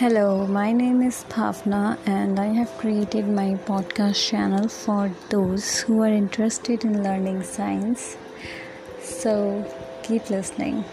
Hello, my name is Bhavna, and I have created my podcast channel for those who are interested in learning science. So, keep listening.